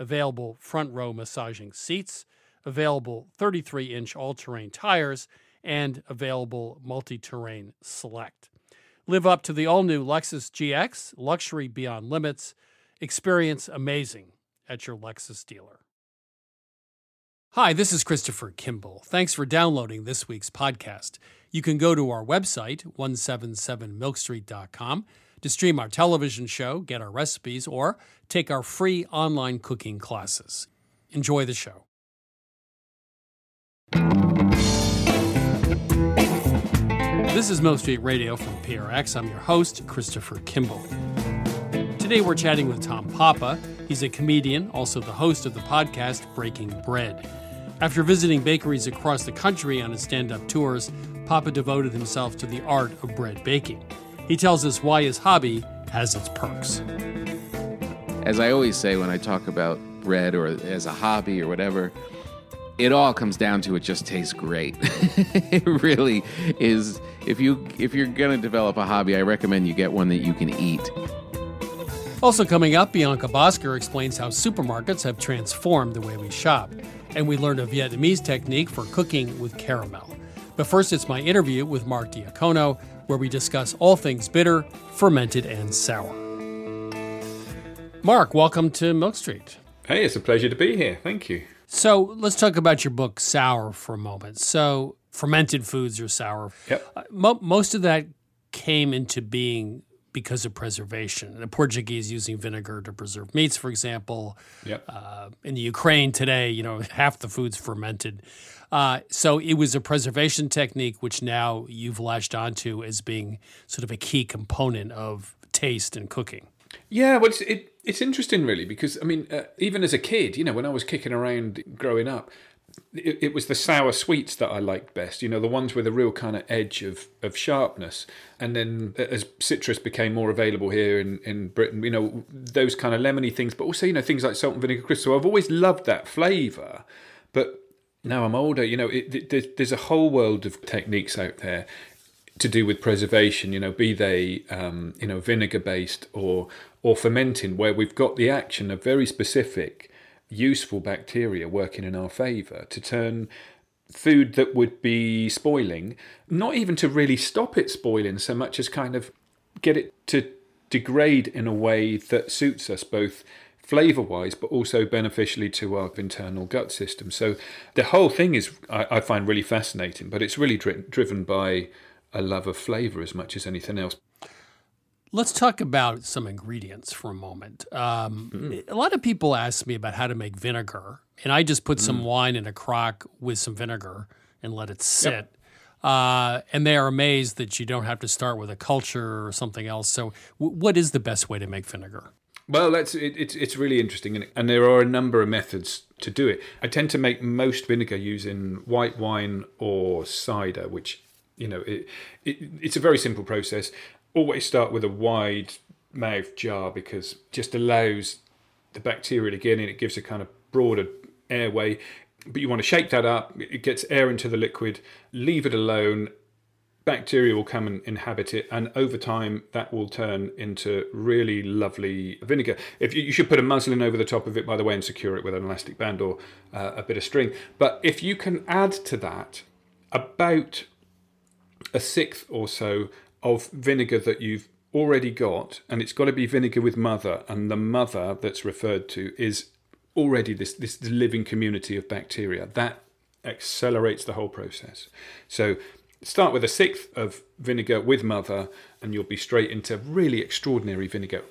available front row massaging seats, available 33 inch all terrain tires, and available multi terrain select. Live up to the all new Lexus GX, luxury beyond limits. Experience amazing at your Lexus dealer. Hi, this is Christopher Kimball. Thanks for downloading this week's podcast. You can go to our website, 177milkstreet.com, to stream our television show, get our recipes, or take our free online cooking classes. Enjoy the show. This is Milk Street Radio from PRX. I'm your host, Christopher Kimball. Today we're chatting with Tom Papa. He's a comedian, also the host of the podcast Breaking Bread. After visiting bakeries across the country on his stand up tours, Papa devoted himself to the art of bread baking. He tells us why his hobby has its perks. As I always say when I talk about bread or as a hobby or whatever, it all comes down to it just tastes great. it really is. If you if you're gonna develop a hobby, I recommend you get one that you can eat. Also coming up, Bianca Bosker explains how supermarkets have transformed the way we shop, and we learned a Vietnamese technique for cooking with caramel. But first, it's my interview with Mark Diacono, where we discuss all things bitter, fermented, and sour. Mark, welcome to Milk Street. Hey, it's a pleasure to be here. Thank you. So let's talk about your book, Sour, for a moment. So fermented foods are sour. Yep. Uh, mo- most of that came into being because of preservation. The Portuguese using vinegar to preserve meats, for example. Yep. Uh, in the Ukraine today, you know, half the food's fermented. Uh, so it was a preservation technique, which now you've latched onto as being sort of a key component of taste and cooking. Yeah, well, it's, it, it's interesting, really, because I mean, uh, even as a kid, you know, when I was kicking around growing up, it, it, was the sour sweets that I liked best. You know, the ones with a real kind of edge of, of sharpness. And then as citrus became more available here in, in Britain, you know, those kind of lemony things, but also, you know, things like salt and vinegar crisps. So I've always loved that flavour. But now I'm older, you know, it, it, there's a whole world of techniques out there to do with preservation, you know, be they um, you know vinegar based or or fermenting, where we've got the action of very specific, useful bacteria working in our favour to turn food that would be spoiling, not even to really stop it spoiling so much as kind of get it to degrade in a way that suits us both flavour wise, but also beneficially to our internal gut system. So the whole thing is, I, I find really fascinating, but it's really dri- driven by a love of flavor as much as anything else. Let's talk about some ingredients for a moment. Um, mm. A lot of people ask me about how to make vinegar, and I just put mm. some wine in a crock with some vinegar and let it sit. Yep. Uh, and they are amazed that you don't have to start with a culture or something else. So, w- what is the best way to make vinegar? Well, that's it, it's it's really interesting, and, and there are a number of methods to do it. I tend to make most vinegar using white wine or cider, which you know, it, it it's a very simple process. Always start with a wide mouth jar because just allows the bacteria to get in. It gives a kind of broader airway. But you want to shake that up. It gets air into the liquid. Leave it alone. Bacteria will come and inhabit it, and over time that will turn into really lovely vinegar. If you, you should put a muslin over the top of it, by the way, and secure it with an elastic band or uh, a bit of string. But if you can add to that about a sixth or so of vinegar that you've already got, and it's got to be vinegar with mother, and the mother that's referred to is already this, this living community of bacteria. That accelerates the whole process. So start with a sixth of vinegar with mother, and you'll be straight into really extraordinary vinegar.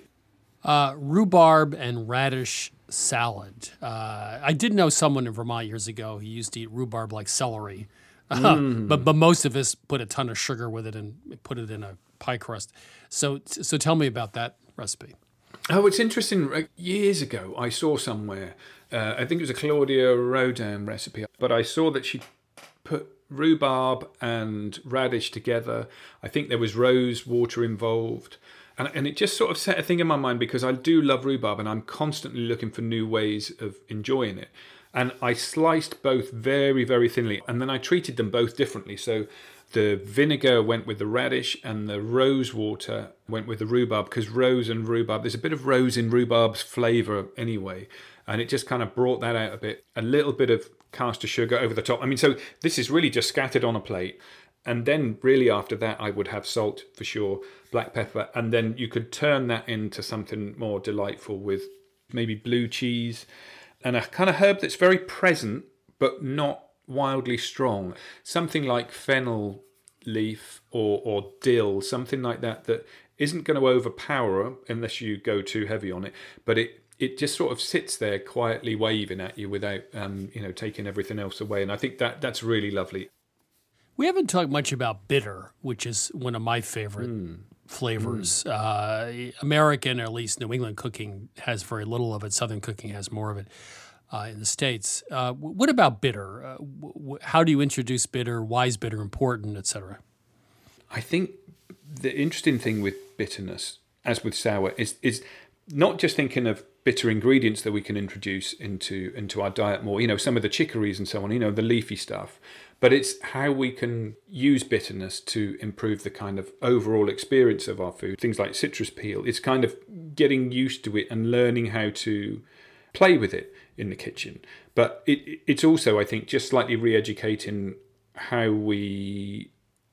Uh, rhubarb and radish salad. Uh, I did know someone in Vermont years ago who used to eat rhubarb like celery. Mm. but but most of us put a ton of sugar with it and put it in a pie crust. So so tell me about that recipe. Oh, it's interesting. Years ago, I saw somewhere. Uh, I think it was a Claudia Roden recipe, but I saw that she put rhubarb and radish together. I think there was rose water involved. And, and it just sort of set a thing in my mind because I do love rhubarb and I'm constantly looking for new ways of enjoying it and I sliced both very, very thinly, and then I treated them both differently. So the vinegar went with the radish, and the rose water went with the rhubarb because rose and rhubarb, there's a bit of rose in rhubarb's flavour anyway, and it just kind of brought that out a bit. A little bit of caster sugar over the top. I mean, so this is really just scattered on a plate. And then, really, after that, I would have salt for sure, black pepper, and then you could turn that into something more delightful with maybe blue cheese and a kind of herb that's very present but not wildly strong. Something like fennel leaf or, or dill, something like that, that isn't going to overpower unless you go too heavy on it, but it it just sort of sits there quietly waving at you without um, you know taking everything else away and i think that that's really lovely we haven't talked much about bitter which is one of my favorite mm flavors. Mm. Uh, American, or at least New England cooking, has very little of it. Southern cooking has more of it. Uh, in the states, uh, what about bitter? Uh, w- how do you introduce bitter? Why is bitter important, etc.? I think the interesting thing with bitterness, as with sour, is is not just thinking of bitter ingredients that we can introduce into into our diet more. You know, some of the chicories and so on. You know, the leafy stuff but it's how we can use bitterness to improve the kind of overall experience of our food. Things like citrus peel, it's kind of getting used to it and learning how to play with it in the kitchen. But it, it's also, I think, just slightly re-educating how we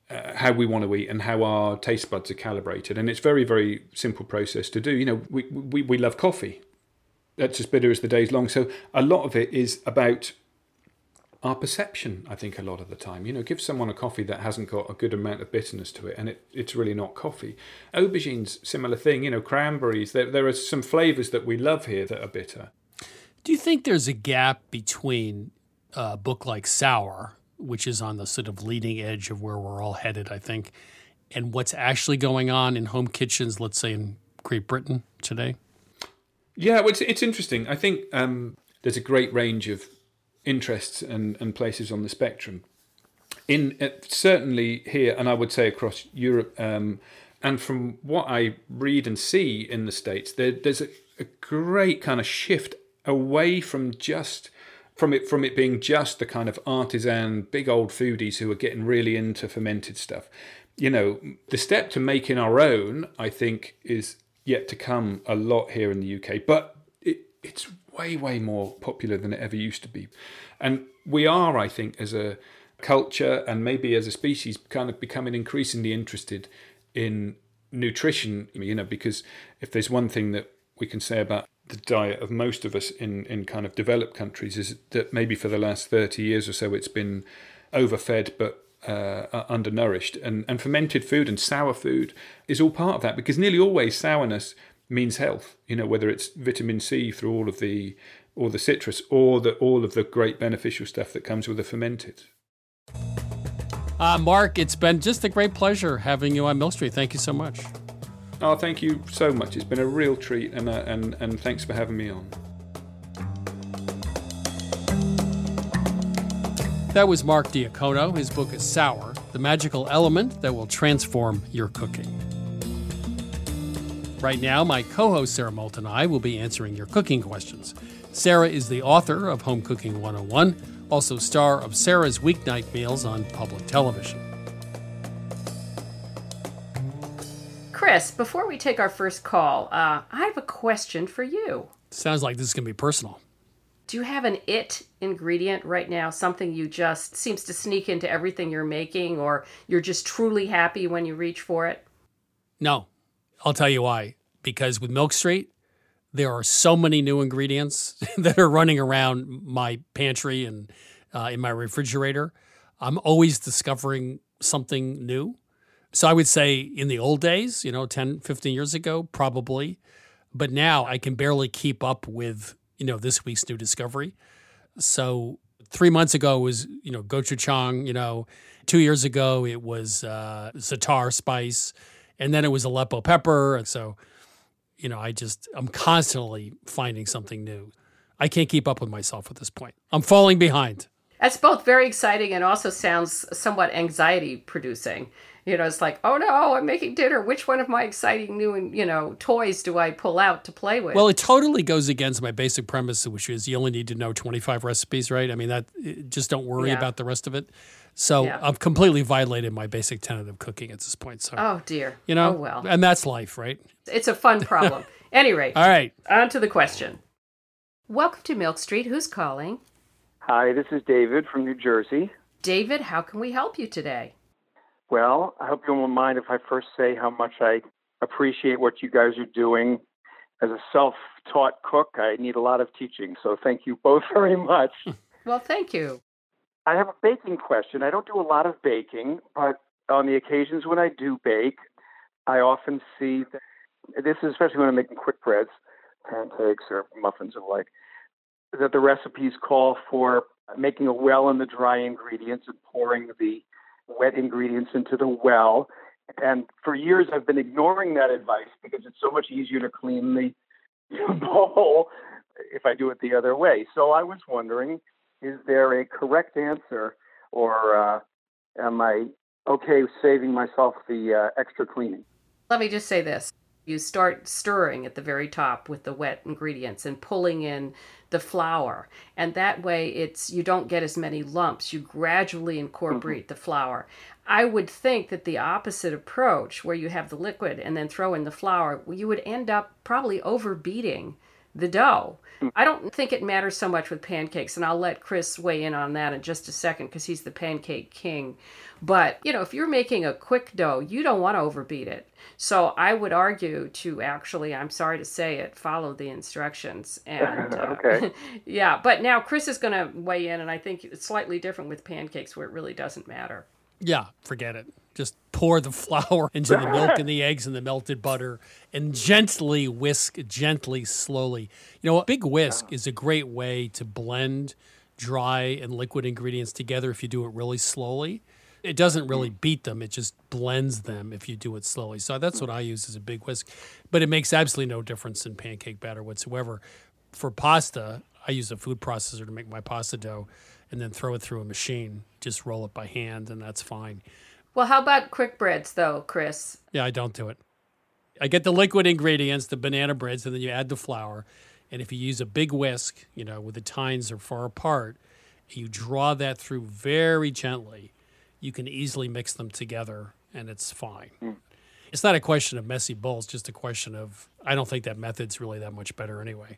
uh, how we want to eat and how our taste buds are calibrated. And it's very, very simple process to do. You know, we, we, we love coffee. That's as bitter as the day's long. So a lot of it is about our perception, I think, a lot of the time. You know, give someone a coffee that hasn't got a good amount of bitterness to it, and it, it's really not coffee. Aubergines, similar thing. You know, cranberries. There, there are some flavors that we love here that are bitter. Do you think there's a gap between a book like Sour, which is on the sort of leading edge of where we're all headed, I think, and what's actually going on in home kitchens, let's say in Great Britain today? Yeah, well, it's, it's interesting. I think um, there's a great range of interests and, and places on the spectrum. In uh, certainly here, and I would say across Europe, um, and from what I read and see in the states, there, there's a, a great kind of shift away from just from it from it being just the kind of artisan big old foodies who are getting really into fermented stuff. You know, the step to making our own, I think, is yet to come a lot here in the UK, but it, it's way, way more popular than it ever used to be. And we are, I think, as a culture and maybe as a species, kind of becoming increasingly interested in nutrition, you know, because if there's one thing that we can say about the diet of most of us in, in kind of developed countries is that maybe for the last 30 years or so it's been overfed but uh, undernourished. And, and fermented food and sour food is all part of that because nearly always sourness means health. You know, whether it's vitamin C through all of the or the citrus or the all of the great beneficial stuff that comes with the fermented. Uh, Mark, it's been just a great pleasure having you on Milk Street. Thank you so much. Oh, thank you so much. It's been a real treat, and uh, and and thanks for having me on. That was Mark Diacono. His book is Sour, the magical element that will transform your cooking. Right now, my co host Sarah Moulton and I will be answering your cooking questions. Sarah is the author of Home Cooking 101, also star of Sarah's Weeknight Meals on public television. Chris, before we take our first call, uh, I have a question for you. Sounds like this is going to be personal. Do you have an it ingredient right now? Something you just seems to sneak into everything you're making, or you're just truly happy when you reach for it? No, I'll tell you why. Because with Milk Street, there are so many new ingredients that are running around my pantry and uh, in my refrigerator. I'm always discovering something new. So I would say in the old days, you know, 10, 15 years ago, probably. But now I can barely keep up with you know, this week's new discovery. So three months ago was, you know, gochujang, you know, two years ago it was uh, za'atar spice, and then it was Aleppo pepper. And so, you know, I just, I'm constantly finding something new. I can't keep up with myself at this point. I'm falling behind. That's both very exciting and also sounds somewhat anxiety producing you know, it's like, oh no, I'm making dinner. Which one of my exciting new, you know, toys do I pull out to play with? Well, it totally goes against my basic premise, which is you only need to know 25 recipes, right? I mean, that eh, just don't worry yeah. about the rest of it. So yeah. I've completely violated my basic tenet of cooking at this point. So, oh dear, you know, oh, well, and that's life, right? It's a fun problem. Any rate, all right. On to the question. Welcome to Milk Street. Who's calling? Hi, this is David from New Jersey. David, how can we help you today? Well, I hope you won't mind if I first say how much I appreciate what you guys are doing. As a self taught cook, I need a lot of teaching. So thank you both very much. Well, thank you. I have a baking question. I don't do a lot of baking, but on the occasions when I do bake, I often see that this is especially when I'm making quick breads, pancakes or muffins or like, that the recipes call for making a well in the dry ingredients and pouring the wet ingredients into the well. And for years, I've been ignoring that advice because it's so much easier to clean the bowl if I do it the other way. So I was wondering, is there a correct answer, or uh, am I okay saving myself the uh, extra cleaning? Let me just say this. You start stirring at the very top with the wet ingredients and pulling in the flour. And that way it's you don't get as many lumps. You gradually incorporate mm-hmm. the flour. I would think that the opposite approach where you have the liquid and then throw in the flour, you would end up probably overbeating the dough. I don't think it matters so much with pancakes, and I'll let Chris weigh in on that in just a second because he's the pancake king. But, you know, if you're making a quick dough, you don't want to overbeat it. So I would argue to actually, I'm sorry to say it, follow the instructions. And uh, Okay. yeah, but now Chris is going to weigh in, and I think it's slightly different with pancakes where it really doesn't matter. Yeah, forget it. Just pour the flour into the milk and the eggs and the melted butter and gently whisk, gently, slowly. You know, a big whisk is a great way to blend dry and liquid ingredients together if you do it really slowly. It doesn't mm-hmm. really beat them, it just blends them if you do it slowly. So that's what I use as a big whisk. But it makes absolutely no difference in pancake batter whatsoever. For pasta, I use a food processor to make my pasta dough and then throw it through a machine. Just roll it by hand, and that's fine. Well, how about quick breads, though, Chris? Yeah, I don't do it. I get the liquid ingredients, the banana breads, and then you add the flour. And if you use a big whisk, you know, where the tines are far apart, you draw that through very gently, you can easily mix them together and it's fine. Hmm. It's not a question of messy bowls, just a question of I don't think that method's really that much better anyway.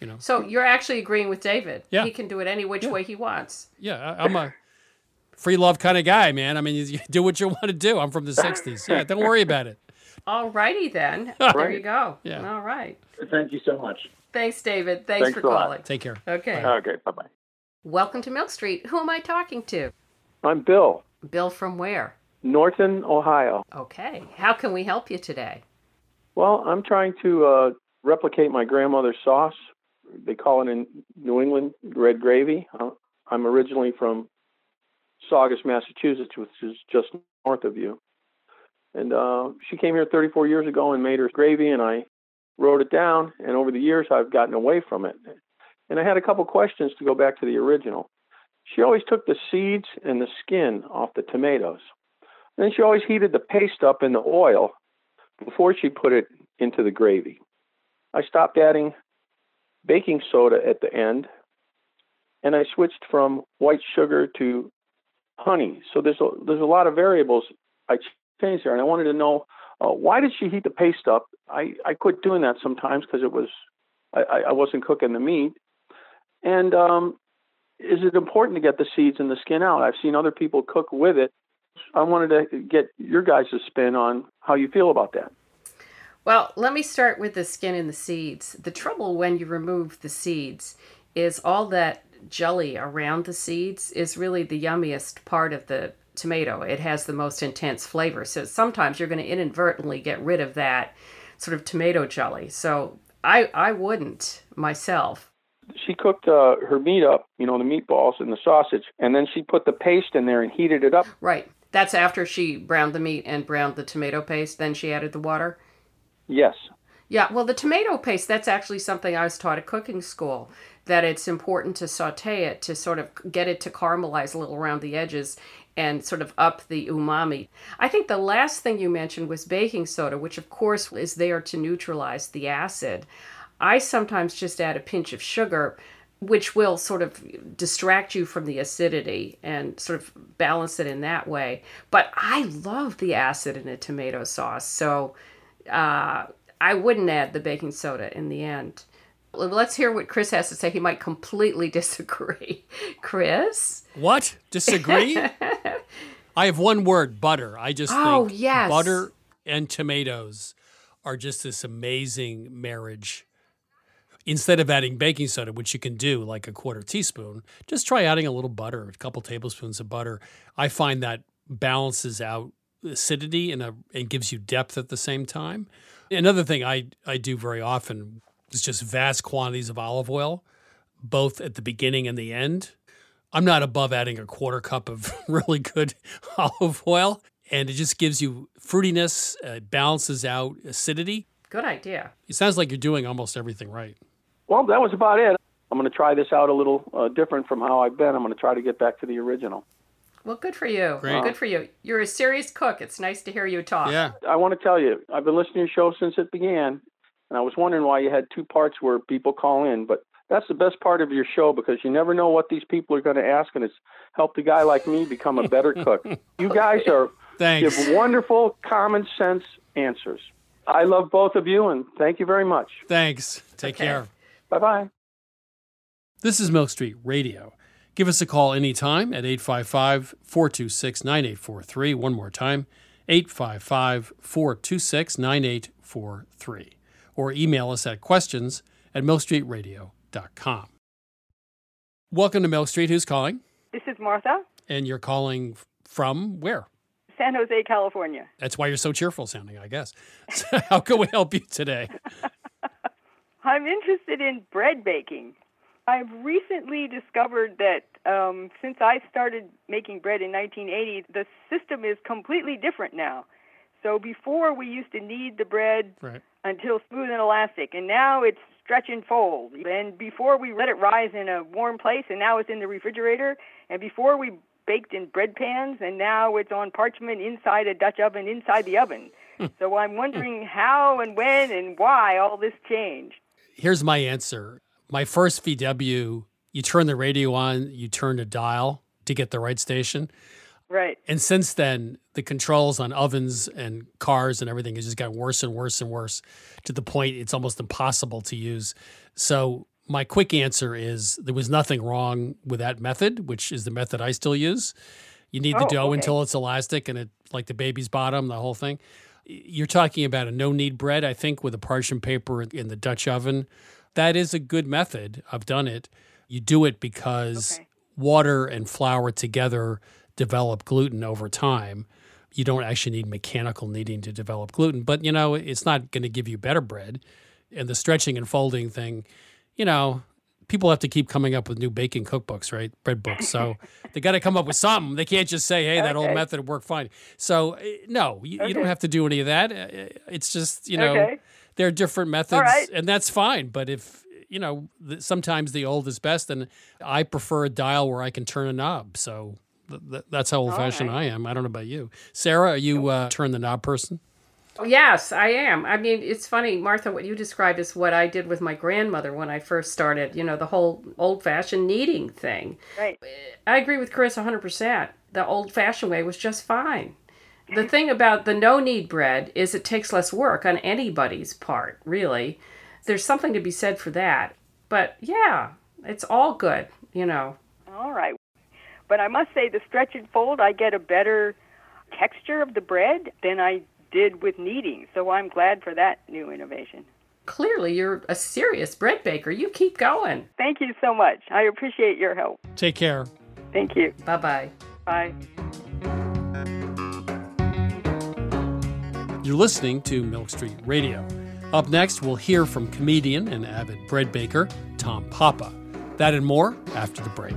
You know. So you're actually agreeing with David. Yeah. He can do it any which way he wants. Yeah, I, I'm a free love kind of guy, man. I mean, you, you do what you want to do. I'm from the 60s. Yeah, don't worry about it. All righty then. There you go. Yeah. All right. Thank you so much. Thanks, David. Thanks, Thanks for a lot. calling. Take care. Okay. Okay, bye bye. Welcome to Milk Street. Who am I talking to? I'm Bill, Bill from where? Norton, Ohio. Okay. How can we help you today? Well, I'm trying to uh, replicate my grandmother's sauce. They call it in New England red gravy. Uh, I'm originally from Saugus, Massachusetts, which is just north of you. And uh, she came here 34 years ago and made her gravy, and I wrote it down. And over the years, I've gotten away from it. And I had a couple questions to go back to the original. She always took the seeds and the skin off the tomatoes. And then she always heated the paste up in the oil before she put it into the gravy. I stopped adding baking soda at the end, and I switched from white sugar to honey. So there's a, there's a lot of variables I changed there, and I wanted to know uh, why did she heat the paste up? I, I quit doing that sometimes because it was I, I wasn't cooking the meat, and um, is it important to get the seeds and the skin out? I've seen other people cook with it. I wanted to get your guys' spin on how you feel about that. Well, let me start with the skin and the seeds. The trouble when you remove the seeds is all that jelly around the seeds is really the yummiest part of the tomato. It has the most intense flavor. So sometimes you're going to inadvertently get rid of that sort of tomato jelly. So I I wouldn't myself. She cooked uh, her meat up, you know, the meatballs and the sausage, and then she put the paste in there and heated it up. Right. That's after she browned the meat and browned the tomato paste, then she added the water. Yes. Yeah, well, the tomato paste, that's actually something I was taught at cooking school, that it's important to saute it to sort of get it to caramelize a little around the edges and sort of up the umami. I think the last thing you mentioned was baking soda, which of course is there to neutralize the acid. I sometimes just add a pinch of sugar, which will sort of distract you from the acidity and sort of balance it in that way. But I love the acid in a tomato sauce, so uh, I wouldn't add the baking soda in the end. Let's hear what Chris has to say. He might completely disagree. Chris? What? Disagree? I have one word butter. I just Oh, think yes. butter and tomatoes are just this amazing marriage. Instead of adding baking soda, which you can do like a quarter teaspoon, just try adding a little butter, a couple tablespoons of butter. I find that balances out acidity and, a, and gives you depth at the same time. Another thing I, I do very often is just vast quantities of olive oil, both at the beginning and the end. I'm not above adding a quarter cup of really good olive oil, and it just gives you fruitiness, uh, balances out acidity. Good idea. It sounds like you're doing almost everything right. Well, that was about it. I'm going to try this out a little uh, different from how I've been. I'm going to try to get back to the original. Well, good for you. Great. Good for you. You're a serious cook. It's nice to hear you talk. Yeah. I want to tell you, I've been listening to your show since it began, and I was wondering why you had two parts where people call in, but that's the best part of your show because you never know what these people are going to ask, and it's helped a guy like me become a better cook. You guys are Thanks. give wonderful, common sense answers. I love both of you, and thank you very much. Thanks. Take Okay. care. Bye bye. This is Milk Street Radio. Give us a call anytime at 855 426 9843. One more time, 855 426 9843. Or email us at questions at milkstreetradio.com. Welcome to Milk Street. Who's calling? This is Martha, And you're calling from where? San Jose, California. That's why you're so cheerful sounding, I guess. So how can we help you today? I'm interested in bread baking. I've recently discovered that um, since I started making bread in 1980, the system is completely different now. So before we used to knead the bread Right. Until smooth and elastic, and now it's stretch and fold. And before we let it rise in a warm place, and now it's in the refrigerator. And before we baked in bread pans, and now it's on parchment inside a Dutch oven inside the oven. Hmm. so I'm wondering hmm. how and when and why all this changed. Here's my answer. My first VW, you turn the radio on, you turn the dial to get the right station. Right. And since then, the controls on ovens and cars and everything has just gotten worse and worse and worse to the point it's almost impossible to use. So, my quick answer is there was nothing wrong with that method, which is the method I still use. You need the Oh, dough okay. until it's elastic and it like the baby's bottom, the whole thing. You're talking about a no knead bread, I think, with a parchment paper in the Dutch oven. That is a good method. I've done it. You do it because Okay. water and flour together develop gluten over time. You don't actually need mechanical kneading to develop gluten, but you know, it's not going to give you better bread. And the stretching and folding thing, you know, people have to keep coming up with new baking cookbooks, right? Bread books. So they got to come up with something. They can't just say, hey, that old method worked fine. So, eh, no, you, you don't have to do any of that. Eh, It's just, you know, Okay. there are different methods, right. and that's fine. But if, you know, sometimes the old is best, and I prefer a dial where I can turn a knob. So th- th- that's how old fashioned right. I am. I don't know about you. Sarah, are you uh, turn the knob person? Oh, Yes, I am. I mean, it's funny, Martha, what you described is what I did with my grandmother when I first started, you know, the whole old fashioned kneading thing. Right. I agree with Chris 100%. The old fashioned way was just fine. The thing about the no knead bread is it takes less work on anybody's part, really. There's something to be said for that. But yeah, it's all good, you know. All right. But I must say, the stretch and fold, I get a better texture of the bread than I did with kneading. So I'm glad for that new innovation. Clearly, you're a serious bread baker. You keep going. Thank you so much. I appreciate your help. Take care. Thank you. Bye bye. Bye. You're listening to Milk Street Radio. Up next, we'll hear from comedian and avid bread baker Tom Papa. That and more after the break.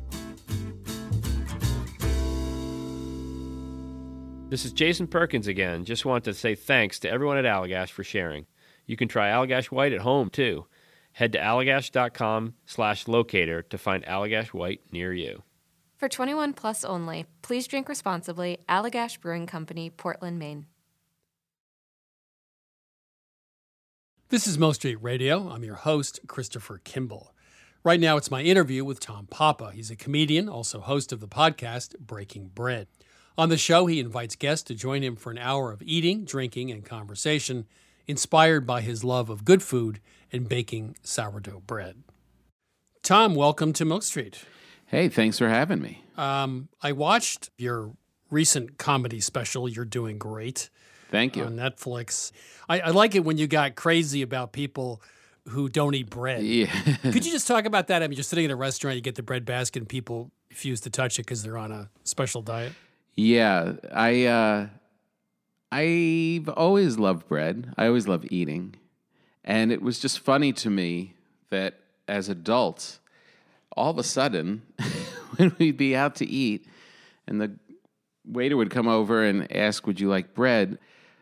This is Jason Perkins again. Just want to say thanks to everyone at Allagash for sharing. You can try Allagash White at home too. Head to allagash.com slash locator to find Allagash White near you. For 21 plus only, please drink responsibly. Allagash Brewing Company, Portland, Maine. This is Milk Street Radio. I'm your host, Christopher Kimball. Right now, it's my interview with Tom Papa. He's a comedian, also host of the podcast Breaking Bread. On the show, he invites guests to join him for an hour of eating, drinking, and conversation, inspired by his love of good food and baking sourdough bread. Tom, welcome to Milk Street. Hey, thanks for having me. Um, I watched your recent comedy special, You're Doing Great. Thank you. On Netflix. I, I like it when you got crazy about people who don't eat bread. Yeah. Could you just talk about that? I mean, you're sitting in a restaurant, you get the bread basket, and people refuse to touch it because they're on a special diet. Yeah, I uh, I've always loved bread. I always love eating, and it was just funny to me that as adults, all of a sudden, when we'd be out to eat, and the waiter would come over and ask, "Would you like bread?"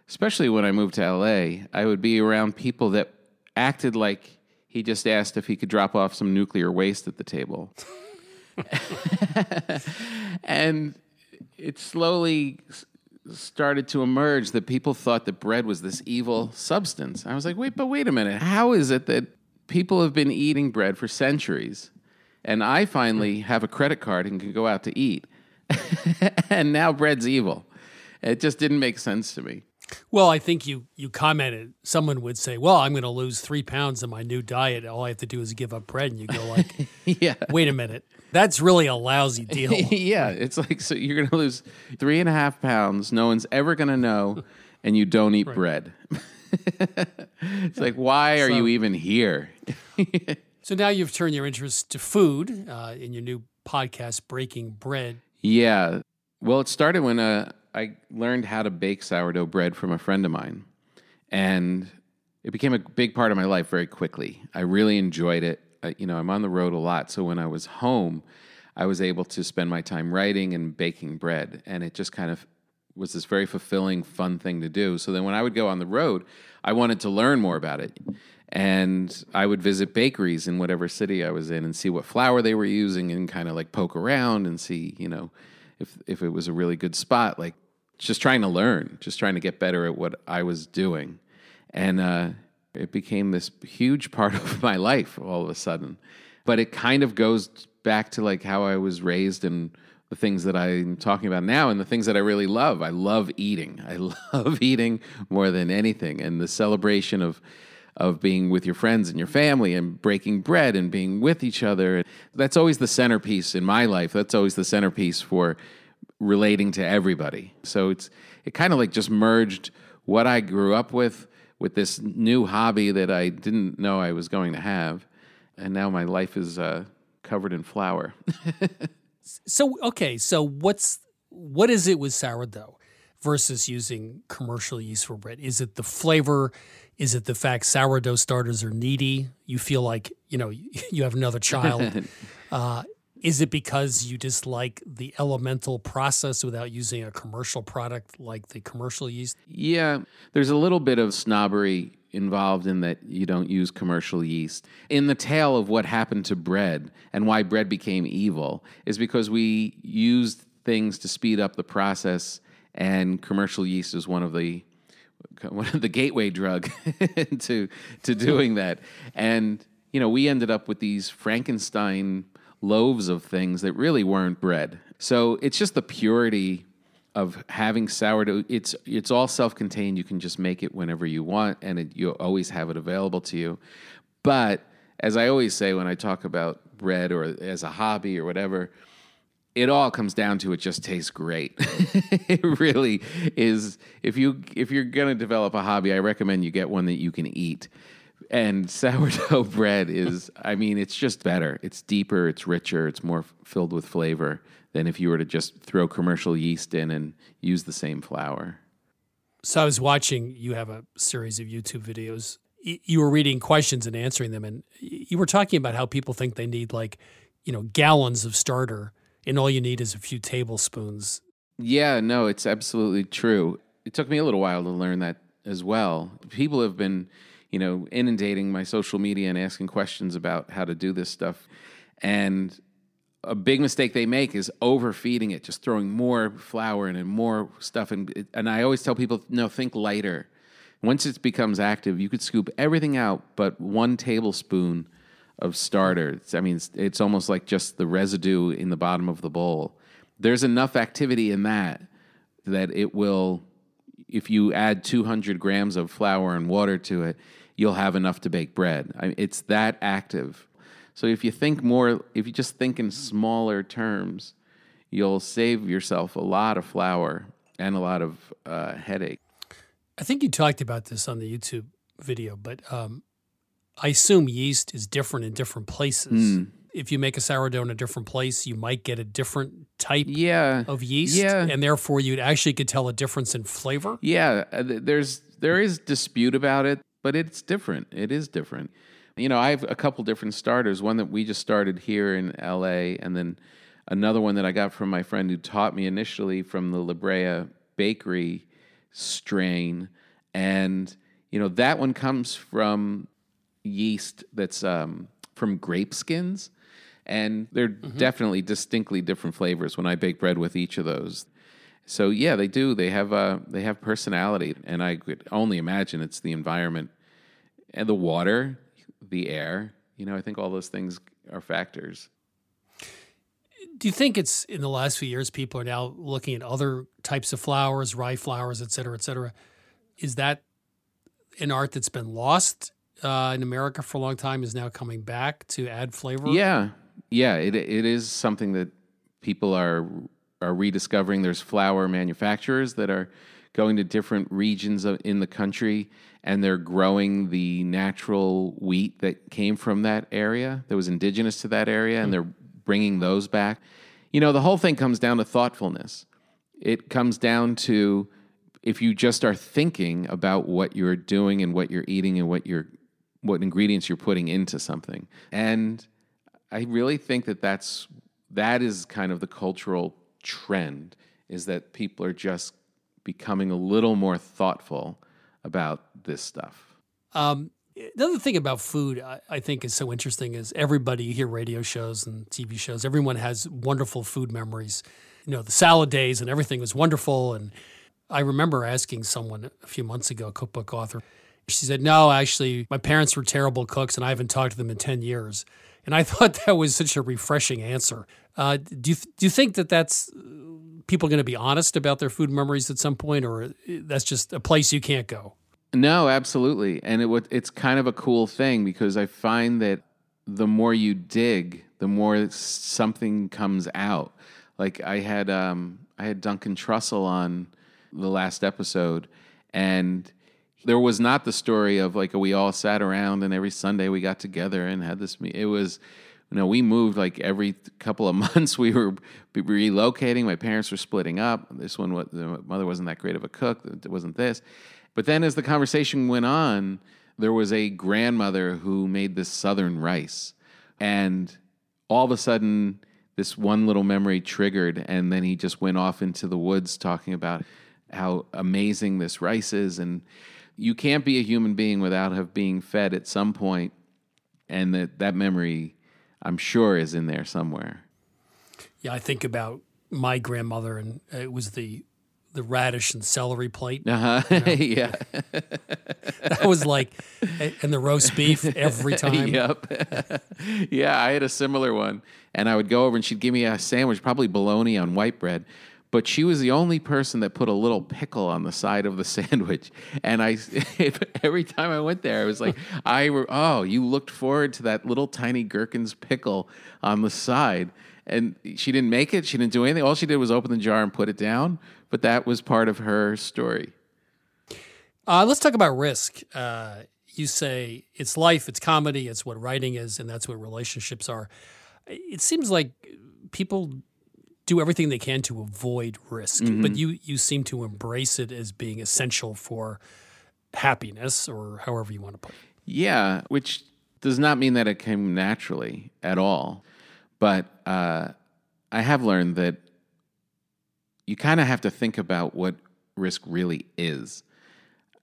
Especially when I moved to LA, I would be around people that acted like he just asked if he could drop off some nuclear waste at the table. and it slowly started to emerge that people thought that bread was this evil substance. I was like, wait, but wait a minute. How is it that people have been eating bread for centuries and I finally hmm. have a credit card and can go out to eat and now bread's evil? It just didn't make sense to me. Well, I think you you commented. Someone would say, "Well, I'm going to lose three pounds in my new diet. All I have to do is give up bread." And you go like, "Yeah, wait a minute, that's really a lousy deal." yeah, it's like so you're going to lose three and a half pounds. No one's ever going to know, and you don't eat right. bread. it's like, why are so, you even here? so now you've turned your interest to food uh, in your new podcast, Breaking Bread. Yeah. Well, it started when uh, I learned how to bake sourdough bread from a friend of mine, and it became a big part of my life very quickly. I really enjoyed it. I, you know, I'm on the road a lot, so when I was home, I was able to spend my time writing and baking bread, and it just kind of was this very fulfilling, fun thing to do. So then, when I would go on the road, I wanted to learn more about it. And I would visit bakeries in whatever city I was in and see what flour they were using and kind of like poke around and see, you know, if if it was a really good spot, like just trying to learn, just trying to get better at what I was doing. And uh, It became this huge part of my life all of a sudden. But it kind of goes back to like how I was raised and the things that I'm talking about now and the things that I really love. I love eating. I love eating more than anything. And the celebration of of being with your friends and your family and breaking bread and being with each other. That's always the centerpiece in my life. That's always the centerpiece for relating to everybody. So it's it kind of like just merged what I grew up with with this new hobby that I didn't know I was going to have, and now my life is uh, covered in flour. so okay, so what's what is it with sourdough versus using commercial yeast for bread? Is it the flavor? Is it the fact sourdough starters are needy? You feel like you know you have another child. uh, is it because you dislike the elemental process without using a commercial product like the commercial yeast? Yeah, there's a little bit of snobbery involved in that you don't use commercial yeast. In the tale of what happened to bread and why bread became evil is because we used things to speed up the process, and commercial yeast is one of the one of the gateway drug to to doing that. And you know, we ended up with these Frankenstein loaves of things that really weren't bread. So it's just the purity of having sourdough. It's it's all self-contained. You can just make it whenever you want, and it, you always have it available to you. But as I always say when I talk about bread or as a hobby or whatever, it all comes down to it just tastes great. it really is. If you if you're gonna develop a hobby, I recommend you get one that you can eat and sourdough bread is, I mean, it's just better. It's deeper, it's richer, it's more filled with flavor than if you were to just throw commercial yeast in and use the same flour. So I was watching, you have a series of YouTube videos. You were reading questions and answering them, and you were talking about how people think they need like, you know, gallons of starter, and all you need is a few tablespoons. Yeah, no, it's absolutely true. It took me a little while to learn that as well. People have been you know, inundating my social media and asking questions about how to do this stuff. And a big mistake they make is overfeeding it, just throwing more flour in and more stuff. And, and I always tell people, no, think lighter. Once it becomes active, you could scoop everything out but one tablespoon of starter. It's, I mean, it's, it's almost like just the residue in the bottom of the bowl. There's enough activity in that that it will, if you add 200 grams of flour and water to it, you'll have enough to bake bread. I mean, it's that active. So if you think more, if you just think in smaller terms, you'll save yourself a lot of flour and a lot of uh, headache. I think you talked about this on the YouTube video, but um, I assume yeast is different in different places. Mm. If you make a sourdough in a different place, you might get a different type yeah. of yeast, yeah. and therefore you actually could tell a difference in flavor. Yeah, uh, there's there is dispute about it but it's different. It is different. You know, I have a couple different starters. One that we just started here in LA, and then another one that I got from my friend who taught me initially from the La Brea Bakery strain. And, you know, that one comes from yeast that's um, from grape skins. And they're mm-hmm. definitely distinctly different flavors when I bake bread with each of those. So yeah, they do. They have uh, they have personality, and I could only imagine it's the environment and the water, the air. You know, I think all those things are factors. Do you think it's in the last few years people are now looking at other types of flowers, rye flowers, et cetera, et cetera? Is that an art that's been lost uh, in America for a long time is now coming back to add flavor? Yeah, yeah, it it is something that people are are rediscovering. There's flour manufacturers that are going to different regions of, in the country and they're growing the natural wheat that came from that area that was indigenous to that area and hmm. they're bringing those back. You know, the whole thing comes down to thoughtfulness. It comes down to if you just are thinking about what you're doing and what you're eating and what you're what ingredients you're putting into something. And I really think that that's that is kind of the cultural trend is that people are just becoming a little more thoughtful about this stuff. Um, the other thing about food I, I, think is so interesting is everybody you hear radio shows and TV shows, everyone has wonderful food memories. You know, the salad days and everything was wonderful. And I remember asking someone a few months ago, a cookbook author, She said, No, actually, my parents were terrible cooks and I haven't talked to them in 10 years. And I thought that was such a refreshing answer. Uh, do, you, do you think that that's people going to be honest about their food memories at some point, or uh, that's just a place you can't go? No, absolutely. And it it's kind of a cool thing because I find that the more you dig, the more something comes out. Like I had um, I had Duncan Trussell on the last episode, and there was not the story of like we all sat around and every Sunday we got together and had this. It was, you know, we moved like every couple of months. We were relocating. My parents were splitting up. This one, was, the mother wasn't that great of a cook. It wasn't this. But then as the conversation went on, there was a grandmother who made this southern rice, and all of a sudden this one little memory triggered and then he just went off into the woods talking about how amazing this rice is and you can't be a human being without have being fed at some point and that that memory i'm sure is in there somewhere yeah i think about my grandmother and it was the the radish and celery plate. Uh-huh. You know? yeah. that was like, and the roast beef every time. Yep. yeah, I had a similar one. And I would go over and she'd give me a sandwich, probably bologna on white bread. But she was the only person that put a little pickle on the side of the sandwich. And I, every time I went there, I was like, I, oh, you looked forward to that little tiny gherkins pickle on the side and she didn't make it. She didn't do anything. All she did was open the jar and put it down. But that was part of her story. Uh, let's talk about risk. Uh, you say it's life, it's comedy, it's what writing is, and that's what relationships are. It seems like people do everything they can to avoid risk, mm-hmm. but you you seem to embrace it as being essential for happiness, or however you want to put it. Yeah, which does not mean that it came naturally at all. But uh, I have learned that you kind of have to think about what risk really is.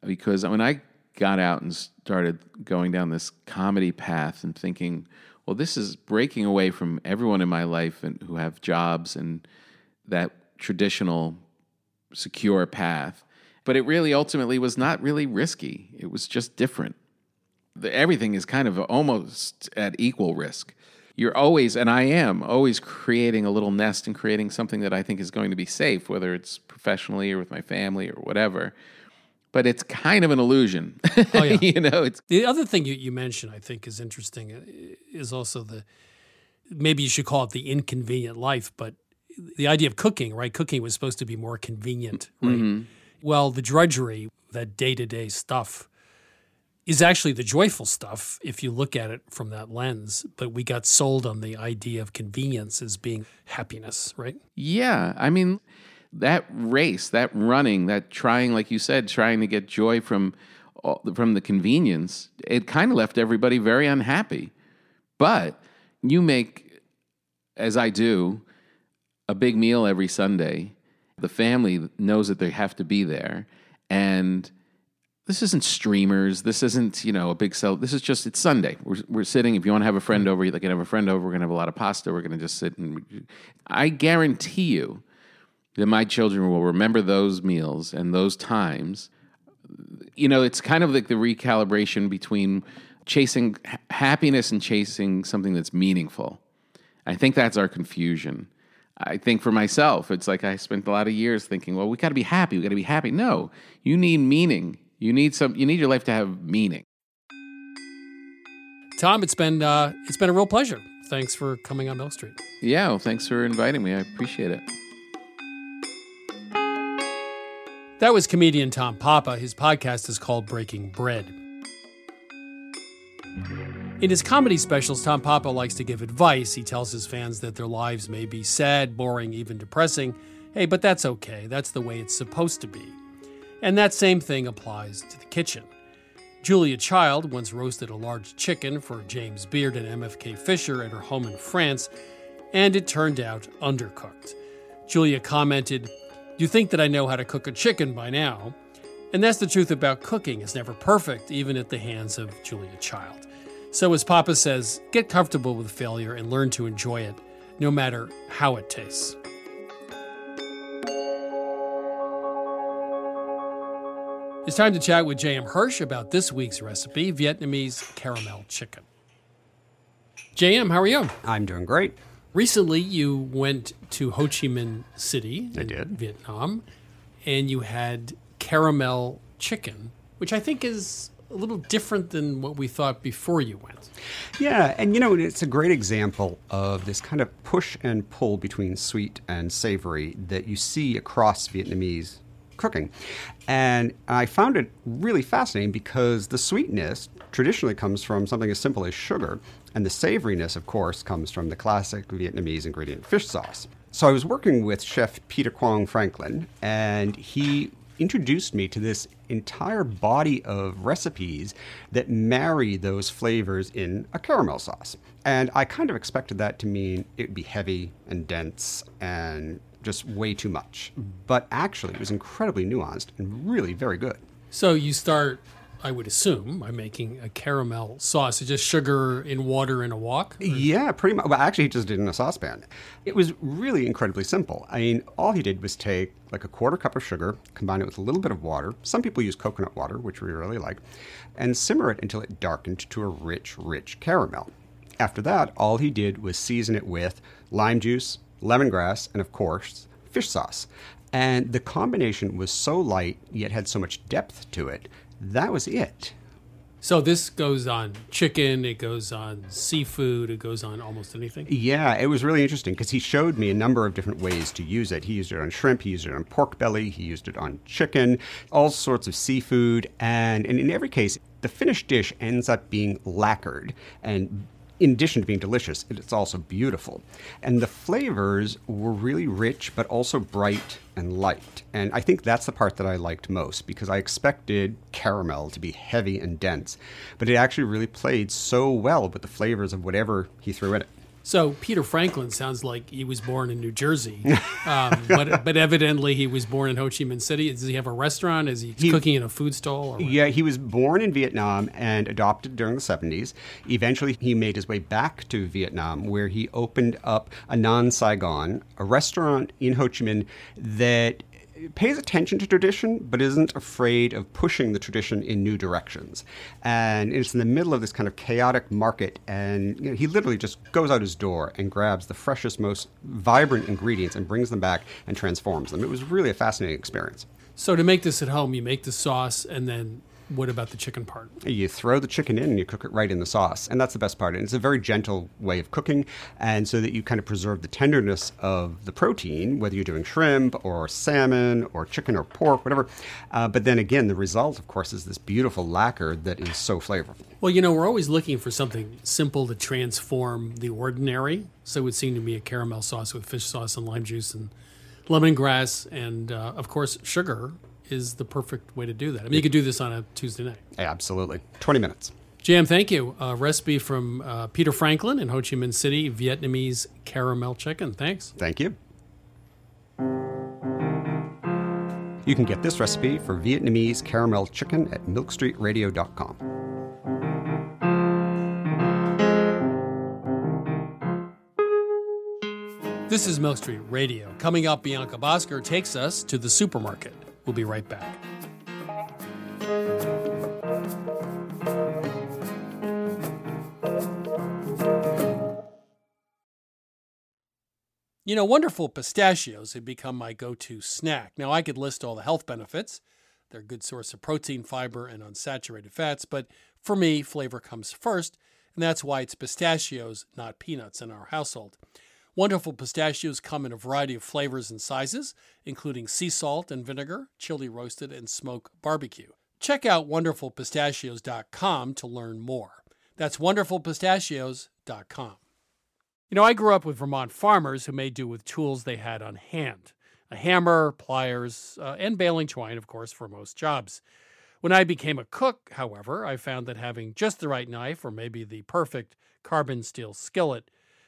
Because when I got out and started going down this comedy path and thinking, well, this is breaking away from everyone in my life and who have jobs and that traditional secure path. But it really ultimately was not really risky. It was just different. Everything is kind of almost at equal risk you're always, and I am always creating a little nest and creating something that I think is going to be safe, whether it's professionally or with my family or whatever. But it's kind of an illusion. Oh, yeah. you know, it's the other thing you, you mentioned, I think, is interesting uh, is also the maybe you should call it the inconvenient life, but the idea of cooking, right? Cooking was supposed to be more convenient, right? Mm-hmm. Well, the drudgery, that day to day stuff, is actually the joyful stuff if you look at it from that lens. But we got sold on the idea of convenience as being happiness, right? Yeah. I mean, that race, that running, that trying, like you said, trying to get joy from from the convenience, it kind of left everybody very unhappy. But you make, as I do, a big meal every Sunday. The family knows that they have to be there, and this isn't streamers. This isn't, you know, a big sell. This is just, it's Sunday. We're, we're sitting. If you want to have a friend mm. over, you can have a friend over. We're going to have a lot of pasta. We're going to just sit and I guarantee you that my children will remember those meals and those times. You know, it's kind of like the recalibration between chasing happiness and chasing something that's meaningful. I think that's our confusion. I think for myself, it's like I spent a lot of years thinking, well, we got to be happy. We got to be happy. No, you need meaning. You need some. You need your life to have meaning. Tom, it's been uh, it's been a real pleasure. Thanks for coming on Milk Street. Yeah, well, thanks for inviting me. I appreciate it. That was comedian Tom Papa. His podcast is called Breaking Bread. In his comedy specials, Tom Papa likes to give advice. He tells his fans that their lives may be sad, boring, even depressing. Hey, but that's okay. That's the way it's supposed to be. And that same thing applies to the kitchen. Julia Child once roasted a large chicken for James Beard and MFK Fisher at her home in France, and it turned out undercooked. Julia commented, You think that I know how to cook a chicken by now? And that's the truth about cooking. It's never perfect, even at the hands of Julia Child. So, as Papa says, get comfortable with failure and learn to enjoy it, no matter how it tastes. It's time to chat with J.M. Hirsch about this week's recipe Vietnamese caramel chicken. JM, how are you? I'm doing great. Recently, you went to Ho Chi Minh City, I did. Vietnam, and you had caramel chicken, which I think is a little different than what we thought before you went. Yeah, and you know, it's a great example of this kind of push and pull between sweet and savory that you see across Vietnamese cooking. And I found it really fascinating because the sweetness traditionally comes from something as simple as sugar, and the savoriness, of course, comes from the classic Vietnamese ingredient fish sauce. So I was working with chef Peter Cuong Franklin, and he introduced me to this entire body of recipes that marry those flavors in a caramel sauce. And I kind of expected that to mean it would be heavy and dense and just way too much. But actually, it was incredibly nuanced and really very good. So you start, I would assume, I'm making a caramel sauce. It's just sugar in water in a wok? Yeah, pretty much. Well, actually, he just did it in a saucepan. It was really incredibly simple. I mean, all he did was take like a quarter cup of sugar, combine it with a little bit of water. Some people use coconut water, which we really like, and simmer it until it darkened to a rich, rich caramel. After that, all he did was season it with lime juice, lemongrass, and of course, fish sauce. And the combination was so light, yet had so much depth to it. That was it. So this goes on chicken, it goes on seafood, it goes on almost anything? Yeah, it was really interesting because he showed me a number of different ways to use it. He used it on shrimp, he used it on pork belly, he used it on chicken, all sorts of seafood. And, and in every case, the finished dish ends up being lacquered and in addition to being delicious, it's also beautiful. And the flavors were really rich, but also bright and light. And I think that's the part that I liked most because I expected caramel to be heavy and dense, but it actually really played so well with the flavors of whatever he threw in it. So Peter Franklin sounds like he was born in New Jersey, um, but, but evidently he was born in Ho Chi Minh City. Does he have a restaurant? Is he, He- cooking in a food stall? Or? Yeah, he was born in Vietnam and adopted during the 70s. Eventually, he made his way back to Vietnam, where he opened up Anan Saigon, a restaurant in Ho Chi Minh that pays attention to tradition but isn't afraid of pushing the tradition in new directions. And it's in the middle of this kind of chaotic market, and you know, he literally just goes out his door and grabs the freshest, most vibrant ingredients and brings them back and transforms them. It was really a fascinating experience. So to make this at home, you make the sauce, and then what about the chicken part? You throw the chicken in and you cook it right in the sauce. And that's the best part. And it's a very gentle way of cooking. And so that you kind of preserve the tenderness of the protein, whether you're doing shrimp or salmon or chicken or pork, whatever. Uh, but then again, the result, of course, is this beautiful lacquer that is so flavorful. Well, you know, we're always looking for something simple to transform the ordinary. So it would seem to me a caramel sauce with fish sauce and lime juice and lemongrass and, uh, of course, sugar is the perfect way to do that. I mean, you could do this on a Tuesday night. Absolutely. 20 minutes. JM, thank you. A recipe from uh, Peter Franklin in Ho Chi Minh City, Vietnamese caramel chicken. Thanks. Thank you. You can get this recipe for Vietnamese caramel chicken at milkstreetradio.com. This is Milk Street Radio. Coming up, Bianca Bosker takes us to the supermarket. We'll be right back. You know, wonderful pistachios have become my go to snack. Now, I could list all the health benefits. They're a good source of protein, fiber, and unsaturated fats, but for me, flavor comes first, and that's why it's pistachios, not peanuts, in our household. Wonderful pistachios come in a variety of flavors and sizes, including sea salt and vinegar, chili roasted, and smoke barbecue. Check out wonderfulpistachios.com to learn more. That's wonderfulpistachios.com. You know, I grew up with Vermont farmers who made do with tools they had on hand a hammer, pliers, uh, and baling twine, of course, for most jobs. When I became a cook, however, I found that having just the right knife or maybe the perfect carbon steel skillet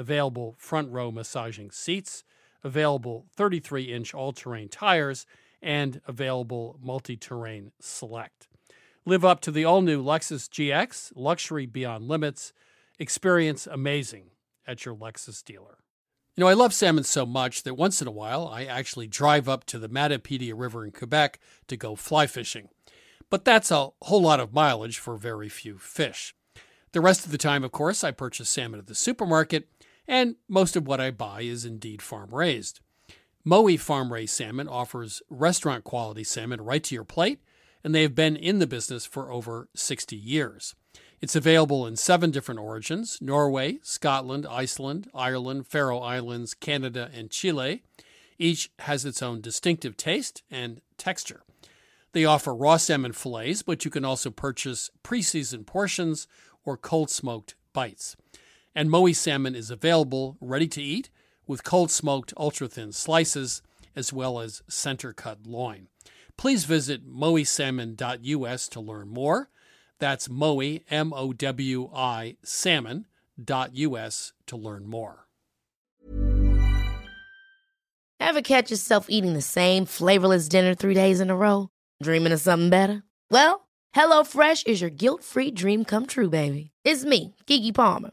available front row massaging seats, available 33 inch all terrain tires, and available multi terrain select. Live up to the all new Lexus GX, luxury beyond limits. Experience amazing at your Lexus dealer. You know, I love salmon so much that once in a while I actually drive up to the Matapedia River in Quebec to go fly fishing. But that's a whole lot of mileage for very few fish. The rest of the time, of course, I purchase salmon at the supermarket, and most of what I buy is indeed farm raised. Mowi farm raised salmon offers restaurant quality salmon right to your plate, and they have been in the business for over 60 years. It's available in seven different origins Norway, Scotland, Iceland, Ireland, Faroe Islands, Canada, and Chile. Each has its own distinctive taste and texture. They offer raw salmon fillets, but you can also purchase pre seasoned portions or cold smoked bites. And Mowi salmon is available ready to eat with cold smoked ultra thin slices as well as center cut loin. Please visit mowisalmon.us to learn more. That's Mowi, M O W I, salmon.us to learn more. Ever catch yourself eating the same flavorless dinner three days in a row? Dreaming of something better? Well, HelloFresh is your guilt free dream come true, baby. It's me, Keke Palmer.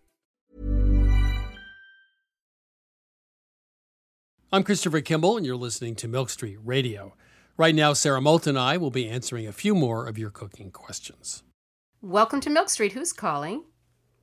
I'm Christopher Kimball, and you're listening to Milk Street Radio. Right now, Sara Moulton and I will be answering a few more of your cooking questions. Welcome to Milk Street. Who's calling?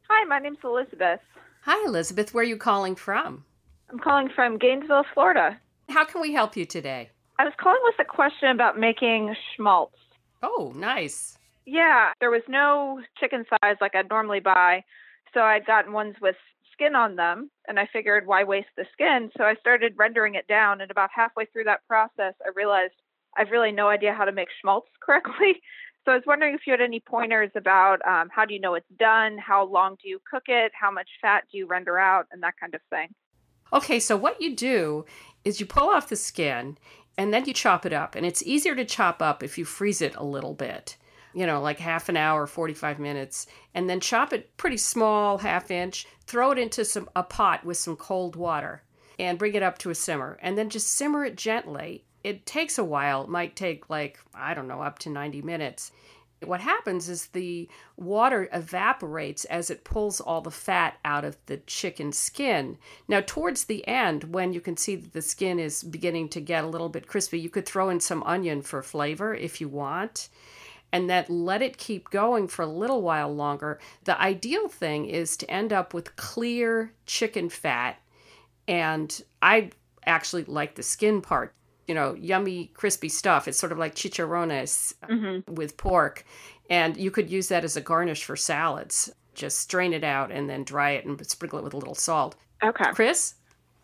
Hi, my name's Elizabeth. Hi, Elizabeth. Where are you calling from? I'm calling from Gainesville, Florida. How can we help you today? I was calling with a question about making schmaltz. Oh, nice. Yeah, there was no chicken size like I'd normally buy, so I'd gotten ones with skin on them, and I figured why waste the skin? So I started rendering it down, and about halfway through that process, I realized I've really no idea how to make schmaltz correctly. So I was wondering if you had any pointers about um, how do you know it's done, how long do you cook it, how much fat do you render out, and that kind of thing. Okay, so what you do is you pull off the skin and then you chop it up. And it's easier to chop up if you freeze it a little bit, you know, like half an hour, 45 minutes, and then chop it pretty small, half inch, throw it into some a pot with some cold water and bring it up to a simmer. And then just simmer it gently. It takes a while. It might take like, I don't know, up to 90 minutes. What happens is the water evaporates as it pulls all the fat out of the chicken skin. Now, towards the end, when you can see that the skin is beginning to get a little bit crispy, you could throw in some onion for flavor if you want. And that let it keep going for a little while longer. The ideal thing is to end up with clear chicken fat. And I actually like the skin part you know, yummy, crispy stuff. It's sort of like chicharrones Mm-hmm. with pork. And you could use that as a garnish for salads. Just strain it out and then dry it and sprinkle it with a little salt. Okay. Chris?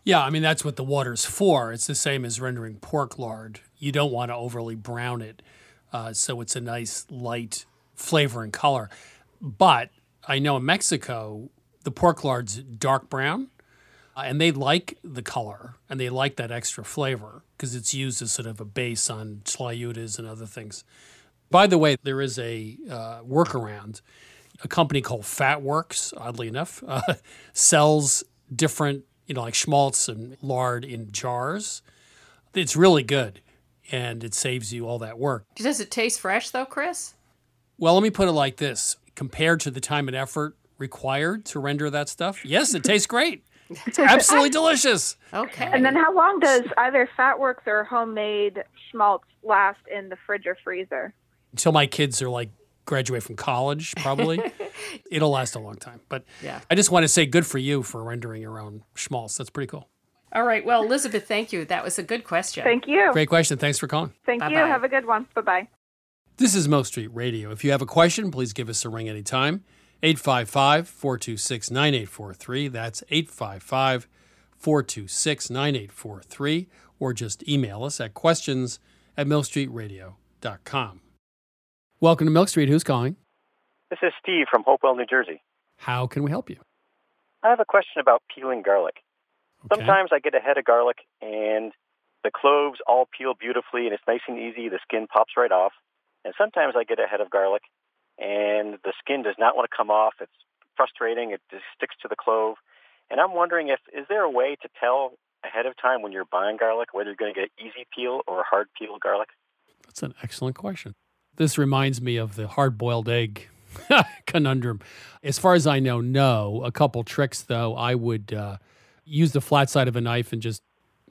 Yeah, I mean, that's what the water's for. It's the same as rendering pork lard. You don't want to overly brown it, uh, so it's a nice, light flavor and color. But I know in Mexico, the pork lard's dark brown, uh, and they like the color and they like that extra flavor because it's used as sort of a base on tlayudas and other things. By the way, there is a uh, workaround. A company called Fatworks, oddly enough, uh, sells different, you know, like schmaltz and lard in jars. It's really good, and it saves you all that work. Does it taste fresh though, Chris? Well, let me put it like this: compared to the time and effort required to render that stuff, yes, it tastes great. It's absolutely delicious. Okay. And then how long does either Fatworks or homemade schmaltz last in the fridge or freezer? Until my kids are like graduate from college, probably. It'll last a long time. But Yeah. I just want to say good for you for rendering your own schmaltz. That's pretty cool. All right. Well, Elizabeth, thank you. That was a good question. Thank you. Great question. Thanks for calling. Thank you. Bye-bye. Have a good one. Bye bye. This is Milk Street Radio. If you have a question, please give us a ring anytime. 855 426 9843. That's 855 426 9843. Or just email us at questions at milkstreetradio.com. Welcome to Milk Street. Who's calling? This is Steve from Hopewell, New Jersey. How can we help you? I have a question about peeling garlic. Sometimes I get a head of garlic and the cloves all peel beautifully and it's nice and easy. The skin pops right off. And sometimes I get a head of garlic and the skin does not want to come off. It's frustrating. It just sticks to the clove. And I'm wondering if is there a way to tell ahead of time when you're buying garlic whether you're going to get easy peel or hard peel garlic? That's an excellent question. This reminds me of the hard boiled egg conundrum. As far as I know, no. A couple tricks, though. I would uh, use the flat side of a knife and just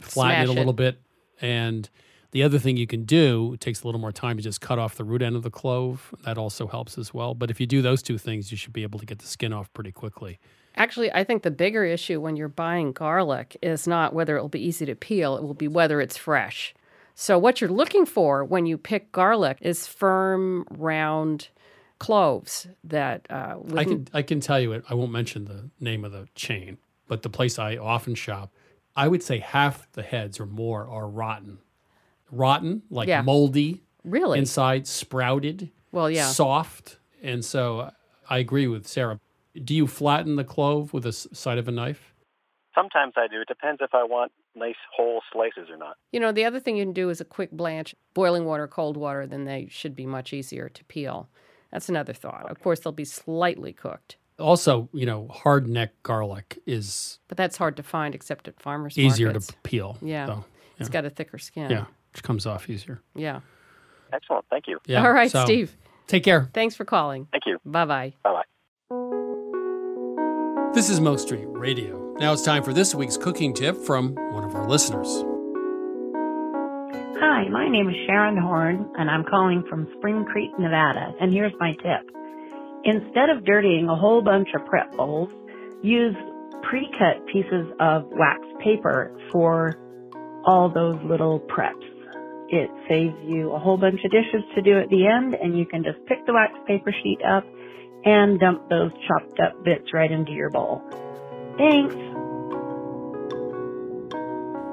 flatten it a little it. bit. And the other thing you can do, it takes a little more time to just cut off the root end of the clove. That also helps as well. But if you do those two things, you should be able to get the skin off pretty quickly. Actually, I think the bigger issue when you're buying garlic is not whether it will be easy to peel, it will be whether it's fresh. So, what you're looking for when you pick garlic is firm, round cloves that uh, I can I can tell you it. I won't mention the name of the chain, but the place I often shop, I would say half the heads or more are rotten. Rotten, like Yeah. moldy, Really? inside, sprouted, Well, yeah. soft, and so uh, I agree with Sara. Do you flatten the clove with the side of a knife? Sometimes I do. It depends if I want nice whole slices or not. You know, the other thing you can do is a quick blanch, boiling water, cold water, then they should be much easier to peel. That's another thought. Of course, they'll be slightly cooked, Also, you know, hard neck garlic is but that's hard to find except at farmers easier markets. to peel. Yeah. though. It's Yeah. got a thicker skin. Yeah, which comes off easier. Yeah. Excellent. Thank you. Yeah. All right, so, Steve. Take care. Thanks for calling. Thank you. Bye bye. Bye bye. This is Milk Street Radio. Now it's time for this week's cooking tip from one of our listeners. Hi, my name is Sharon Horn, and I'm calling from Spring Creek, Nevada. And here's my tip. Instead of dirtying a whole bunch of prep bowls, use pre-cut pieces of wax paper for all those little preps. It saves you a whole bunch of dishes to do at the end, and you can just pick the wax paper sheet up and dump those chopped up bits right into your bowl. Thanks.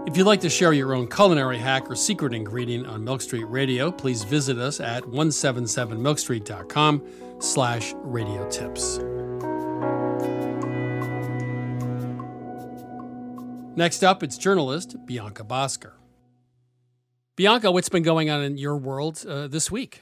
If you'd like to share your own culinary hack or secret ingredient on Milk Street Radio, please visit us at 177milkstreet.com slash radio tips. Next up, it's journalist Bianca Bosker. Bianca, what's been going on in your world uh, this week?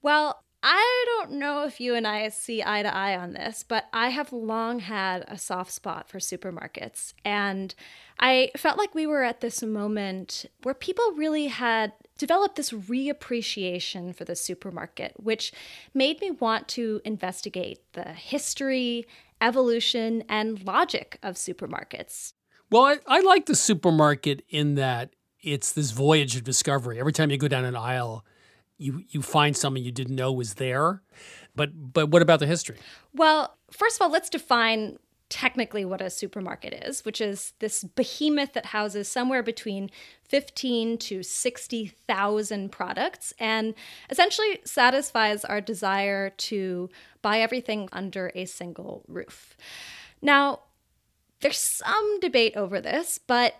Well, I don't know if you and I see eye to eye on this, but I have long had a soft spot for supermarkets. And I felt like we were at this moment where people really had developed this reappreciation for the supermarket, which made me want to investigate the history, evolution, and logic of supermarkets. Well, I, I like the supermarket in that it's this voyage of discovery. Every time you go down an aisle, you you find something you didn't know was there. But but what about the history? Well, first of all, let's define technically what a supermarket is, which is this behemoth that houses somewhere between 15 to 60,000 products and essentially satisfies our desire to buy everything under a single roof. Now, there's some debate over this, but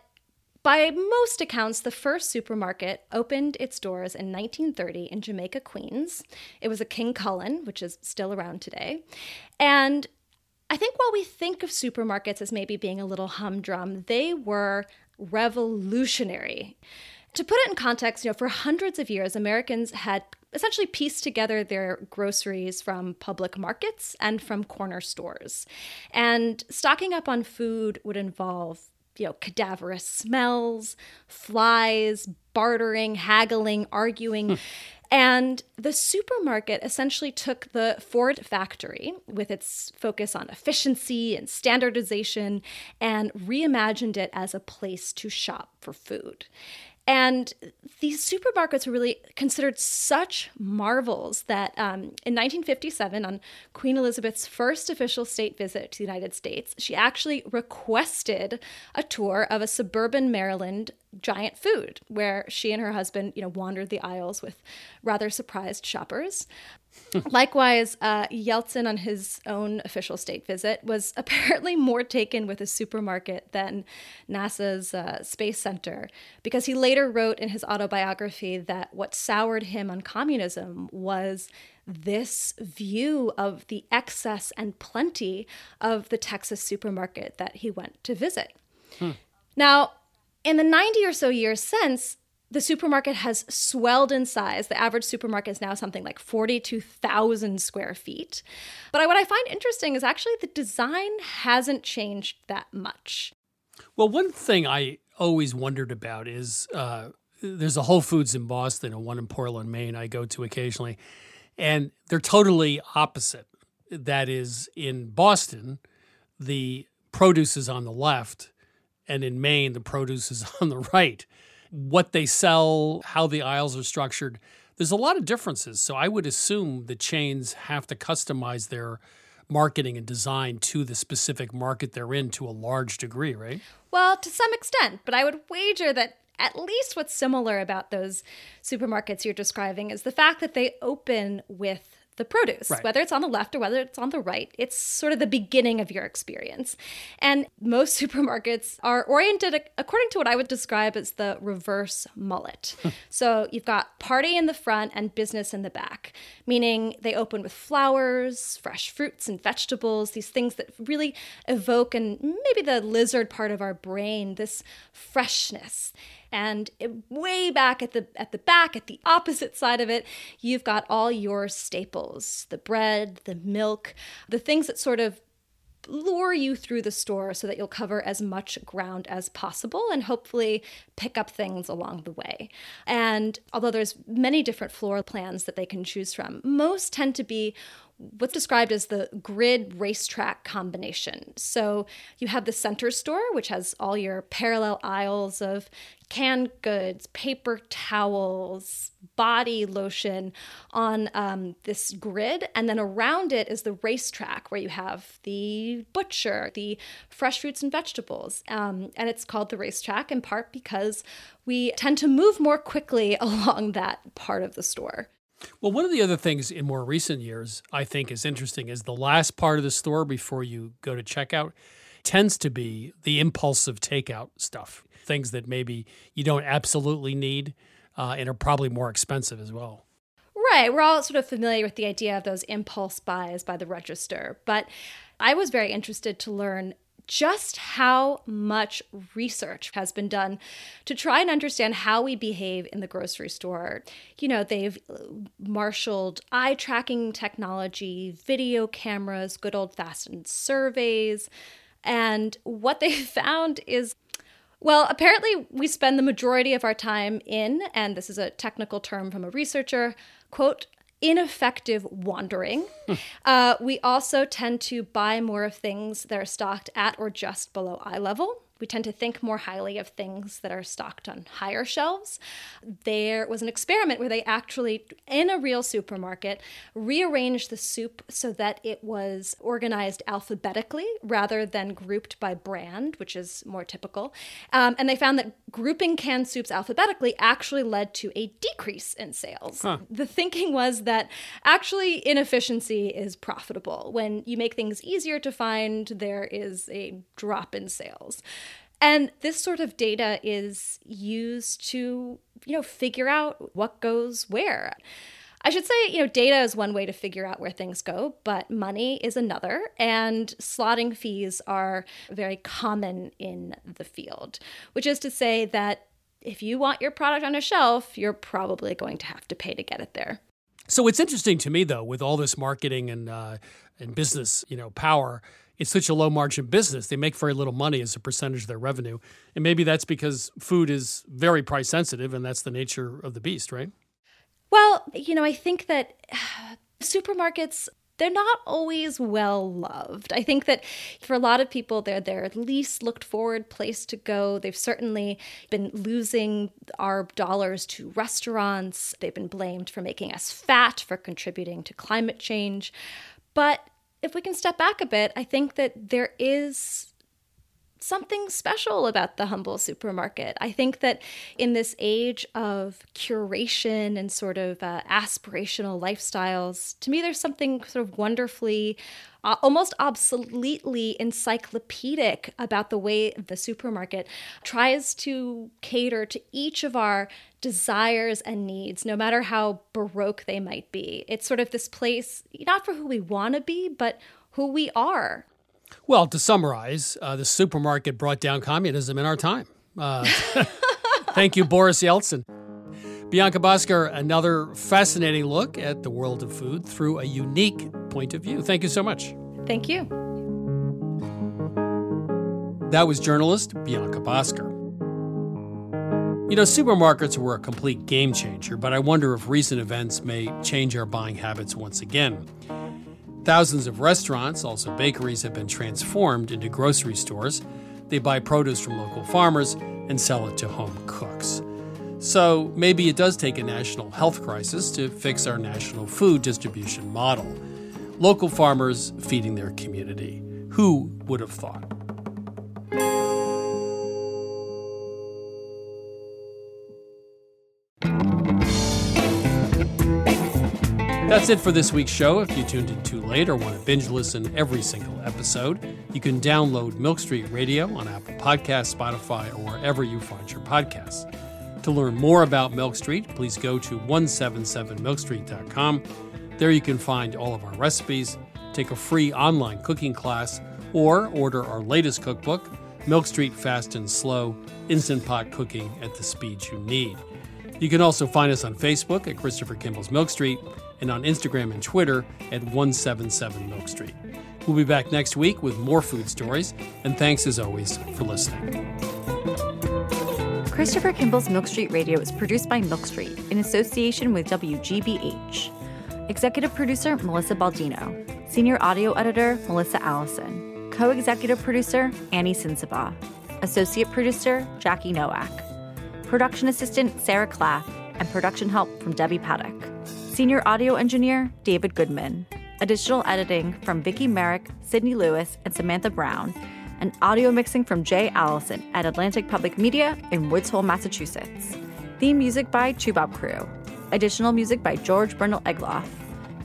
by most accounts, the first supermarket opened its doors in 1930 in Jamaica, Queens. It was a King Cullen, which is still around today. And I think while we think of supermarkets as maybe being a little humdrum, they were revolutionary. To put it in context, you know, for hundreds of years, Americans had essentially pieced together their groceries from public markets and from corner stores. And stocking up on food would involve you know, cadaverous smells, flies, bartering, haggling, arguing. Hmm. And the supermarket essentially took the Ford factory with its focus on efficiency and standardization and reimagined it as a place to shop for food. And these supermarkets were really considered such marvels that um, in 1957, on Queen Elizabeth's first official state visit to the United States, she actually requested a tour of a suburban Maryland giant food where she and her husband, you know, wandered the aisles with rather surprised shoppers. Likewise, uh, Yeltsin, on his own official state visit, was apparently more taken with a supermarket than NASA's uh, Space Center, because he later wrote in his autobiography that what soured him on communism was this view of the excess and plenty of the Texas supermarket that he went to visit. Hmm. Now, in the 90 or so years since, the supermarket has swelled in size. The average supermarket is now something like 42,000 square feet. But what I find interesting is actually the design hasn't changed that much. Well, one thing I always wondered about is uh, there's a Whole Foods in Boston and one in Portland, Maine, I go to occasionally, and they're totally opposite. That is, in Boston, the produce is on the left, and in Maine, the produce is on the right what they sell, how the aisles are structured. There's a lot of differences. So I would assume the chains have to customize their marketing and design to the specific market they're in to a large degree, right? Well, to some extent, but I would wager that at least what's similar about those supermarkets you're describing is the fact that they open with the produce, right. whether it's on the left or whether it's on the right. It's sort of the beginning of your experience. And most supermarkets are oriented according to what I would describe as the reverse mullet. so you've got party in the front and business in the back, meaning they open with flowers, fresh fruits and vegetables, these things that really evoke, and maybe the lizard part of our brain, this freshness and way back at the at the back at the opposite side of it you've got all your staples the bread the milk the things that sort of lure you through the store so that you'll cover as much ground as possible and hopefully pick up things along the way. And although there's many different floor plans that they can choose from, most tend to be what's described as the grid racetrack combination. So you have the center store, which has all your parallel aisles of canned goods, paper towels, body lotion on um, this grid. And then around it is the racetrack where you have the butcher, the fresh fruits and vegetables. Um, and it's called the racetrack in part because we tend to move more quickly along that part of the store. Well, one of the other things in more recent years I think is interesting is the last part of the store before you go to checkout tends to be the impulsive takeout stuff, things that maybe you don't absolutely need uh, and are probably more expensive as well. Right. We're all sort of familiar with the idea of those impulse buys by the register. But I was very interested to learn just how much research has been done to try and understand how we behave in the grocery store. You know, they've uh, marshaled eye tracking technology, video cameras, good old fashioned surveys. And what they found is well, apparently, we spend the majority of our time in, and this is a technical term from a researcher, quote, ineffective wandering. Hmm. uh, we also tend to buy more of things that are stocked at or just below eye level. We tend to think more highly of things that are stocked on higher shelves. There was an experiment where they actually, in a real supermarket, rearranged the soup so that it was organized alphabetically rather than grouped by brand, which is more typical. Um, and they found that grouping canned soups alphabetically actually led to a decrease in sales. Huh. The thinking was that actually inefficiency is profitable. When you make things easier to find, there is a drop in sales. And this sort of data is used to, you know, figure out what goes where. I should say, you know, data is one way to figure out where things go, but money is another. And slotting fees are very common in the field, which is to say that if you want your product on a shelf, you're probably going to have to pay to get it there. So it's interesting to me, though, with all this marketing and uh, and business, you know, power it's such a low margin business. They make very little money as a percentage of their revenue. And maybe that's because food is very price sensitive and that's the nature of the beast, right? Well, you know, I think that supermarkets they're not always well loved. I think that for a lot of people, they're their least looked forward place to go. They've certainly been losing our dollars to restaurants. They've been blamed for making us fat, for contributing to climate change. But if we can step back a bit, I think that there is something special about the humble supermarket. I think that in this age of curation and sort of uh, aspirational lifestyles, to me, there's something sort of wonderfully, uh, almost obsoletely encyclopedic about the way the supermarket tries to cater to each of our desires and needs, no matter how baroque they might be. It's sort of this place, not for who we want to be, but who we are. Well, to summarize, uh, the supermarket brought down communism in our time. Uh, thank you, Boris Yeltsin. Bianca Bosker, another fascinating look at the world of food through a unique point of view. Thank you so much. Thank you. That was journalist Bianca Bosker. You know, supermarkets were a complete game changer, but I wonder if recent events may change our buying habits once again. Thousands of restaurants, also bakeries, have been transformed into grocery stores. They buy produce from local farmers and sell it to home cooks. So maybe it does take a national health crisis to fix our national food distribution model. Local farmers feeding their community. Who would have thought? That's it for this week's show. If you tuned in too late or want to binge listen every single episode, you can download Milk Street Radio on Apple Podcasts, Spotify, or wherever you find your podcasts. To learn more about Milk Street, please go to 177milkstreet.com. There you can find all of our recipes, take a free online cooking class, or order our latest cookbook, Milk Street Fast and Slow Instant Pot Cooking at the Speed You Need. You can also find us on Facebook at Christopher Kimball's Milk Street and on Instagram and Twitter at 177 Milk Street. We'll be back next week with more food stories, and thanks as always for listening. Christopher Kimball's Milk Street Radio is produced by Milk Street in association with WGBH. Executive producer Melissa Baldino. Senior audio editor Melissa Allison. Co executive producer Annie Sinsabaugh. Associate producer Jackie Noack. Production assistant Sarah Claff. And production help from Debbie Paddock. Senior audio engineer David Goodman. Additional editing from Vicki Merrick, Sydney Lewis, and Samantha Broun. And audio mixing from Jay Allison at Atlantic Public Media in Woods Hole, Massachusetts. Theme music by Toubab Krewe. Additional music by George Brandl Egloff.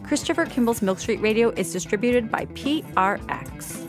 Christopher Kimball's Milk Street Radio is distributed by PRX.